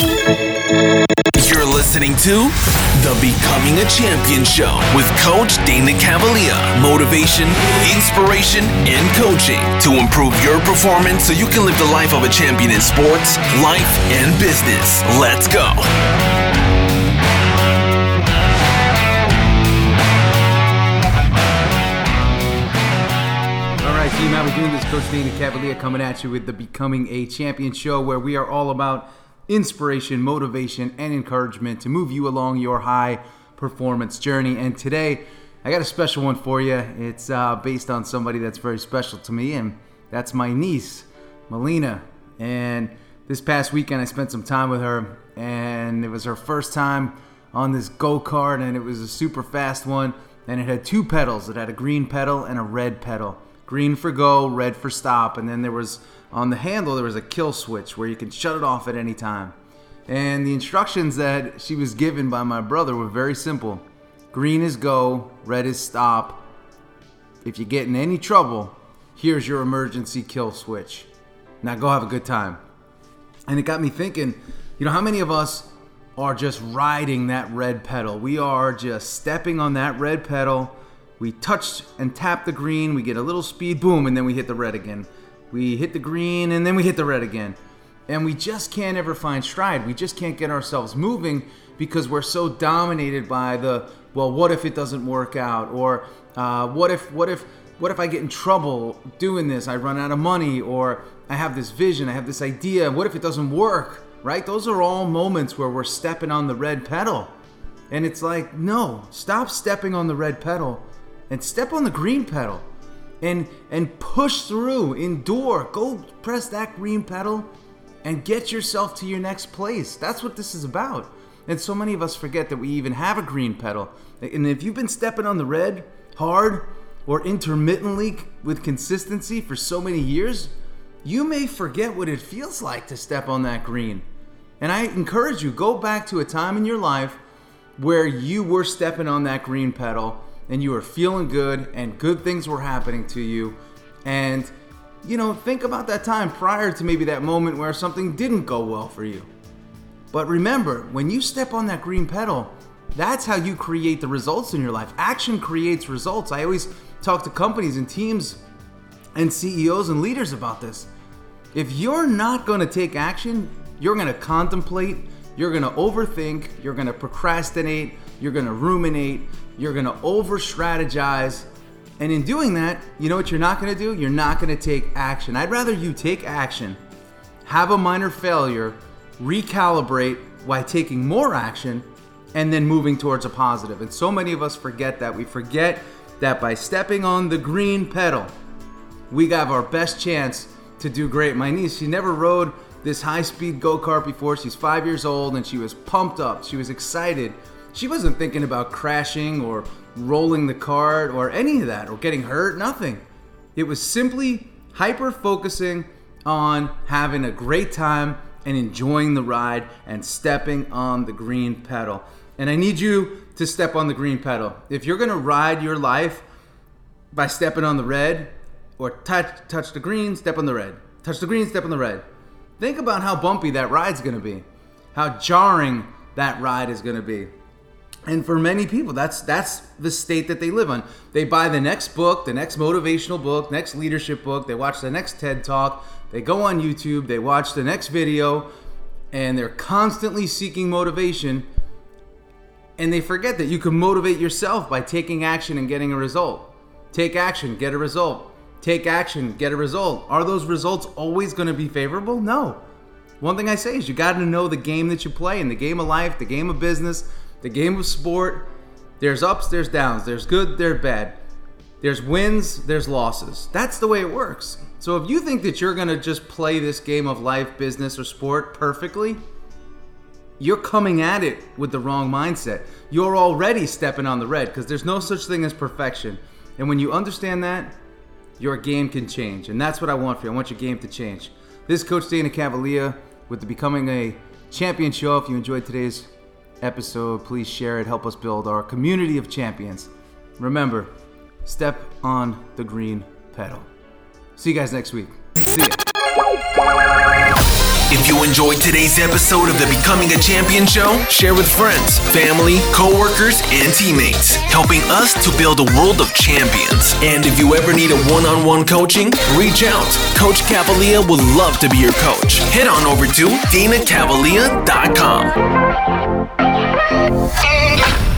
You're listening to the Becoming a Champion Show with Coach Dana Cavalea. Motivation, inspiration, and coaching to improve your performance so you can live the life of a champion in sports, life, and business. Let's go. Team, how we doing? This is Coach Dana Cavalea coming at you with the Becoming a Champion show where we are all about inspiration, motivation, and encouragement to move you along your high performance journey. And today, I got a special one for you. It's uh, based on somebody that's very special to me, and that's my niece, Melina. And this past weekend, I spent some time with her, and it was her first time on this go kart, and it was a super fast one. And it had two pedals. It had a green pedal and a red pedal. Green for go, red for stop. And then there was on the handle there was a kill switch where you can shut it off at any time. And the instructions that she was given by my brother were very simple. Green is go, red is stop. If you get in any trouble, here's your emergency kill switch. Now go have a good time. And it got me thinking, you know, how many of us are just riding that red pedal? We are just stepping on that red pedal. We touch and tap the green, we get a little speed, boom, and then we hit the red again. We hit the green and then we hit the red again. And we just can't ever find stride. We just can't get ourselves moving because we're so dominated by the, well, what if it doesn't work out? Or uh, what if, what if, what if I get in trouble doing this? I run out of money, or I have this vision, I have this idea. What if it doesn't work? Right? Those are all moments where we're stepping on the red pedal. And it's like, no, stop stepping on the red pedal and step on the green pedal and and push through, endure, go press that green pedal and get yourself to your next place. That's what this is about. And so many of us forget that we even have a green pedal. And if you've been stepping on the red hard or intermittently with consistency for so many years, you may forget what it feels like to step on that green. And I encourage you, go back to a time in your life where you were stepping on that green pedal and you were feeling good and good things were happening to you. And, you know, think about that time prior to maybe that moment where something didn't go well for you. But remember, when you step on that green pedal, that's how you create the results in your life. Action creates results. I always talk to companies and teams and CEOs and leaders about this. If you're not going to take action, you're going to contemplate, you're going to overthink, you're going to procrastinate, you're going to ruminate, you're going to over strategize. And in doing that, you know what you're not going to do? You're not going to take action. I'd rather you take action, have a minor failure, recalibrate while taking more action, and then moving towards a positive. And so many of us forget that. We forget that by stepping on the green pedal, we have our best chance to do great. My niece, she never rode this high speed go kart before. She's five years old and she was pumped up. She was excited. She wasn't thinking about crashing or rolling the cart or any of that or getting hurt, nothing. It was simply hyper focusing on having a great time and enjoying the ride and stepping on the green pedal. And I need you to step on the green pedal. If you're gonna ride your life by stepping on the red, or touch touch the green, step on the red. Touch the green, step on the red. Think about how bumpy that ride's gonna be, how jarring that ride is gonna be. And for many people, that's that's the state that they live on. They buy the next book, the next motivational book, next leadership book, they watch the next TED talk, they go on YouTube, they watch the next video, and they're constantly seeking motivation. And they forget that you can motivate yourself by taking action and getting a result. Take action, get a result. Take action, get a result. Are those results always going to be favorable? No. One thing I say is you got to know the game that you play in the game of life, the game of business, the game of sport. There's ups, there's downs, there's good, there's bad. There's wins, there's losses. That's the way it works. So if you think that you're going to just play this game of life, business, or sport perfectly, you're coming at it with the wrong mindset. You're already stepping on the red because there's no such thing as perfection. And when you understand that, your game can change. And that's what I want for you. I want your game to change. This is Coach Dana Cavalea with the Becoming a Champion show. If you enjoyed today's episode, please share it. Help us build our community of champions. Remember, step on the green pedal. See you guys next week. See ya. If you enjoyed today's episode of the Becoming a Champion show, share with friends, family, coworkers, and teammates, helping us to build a world of champions. And if you ever need a one-on-one coaching, reach out. Coach Cavalea would love to be your coach. Head on over to DanaCavalea.com. Yeah.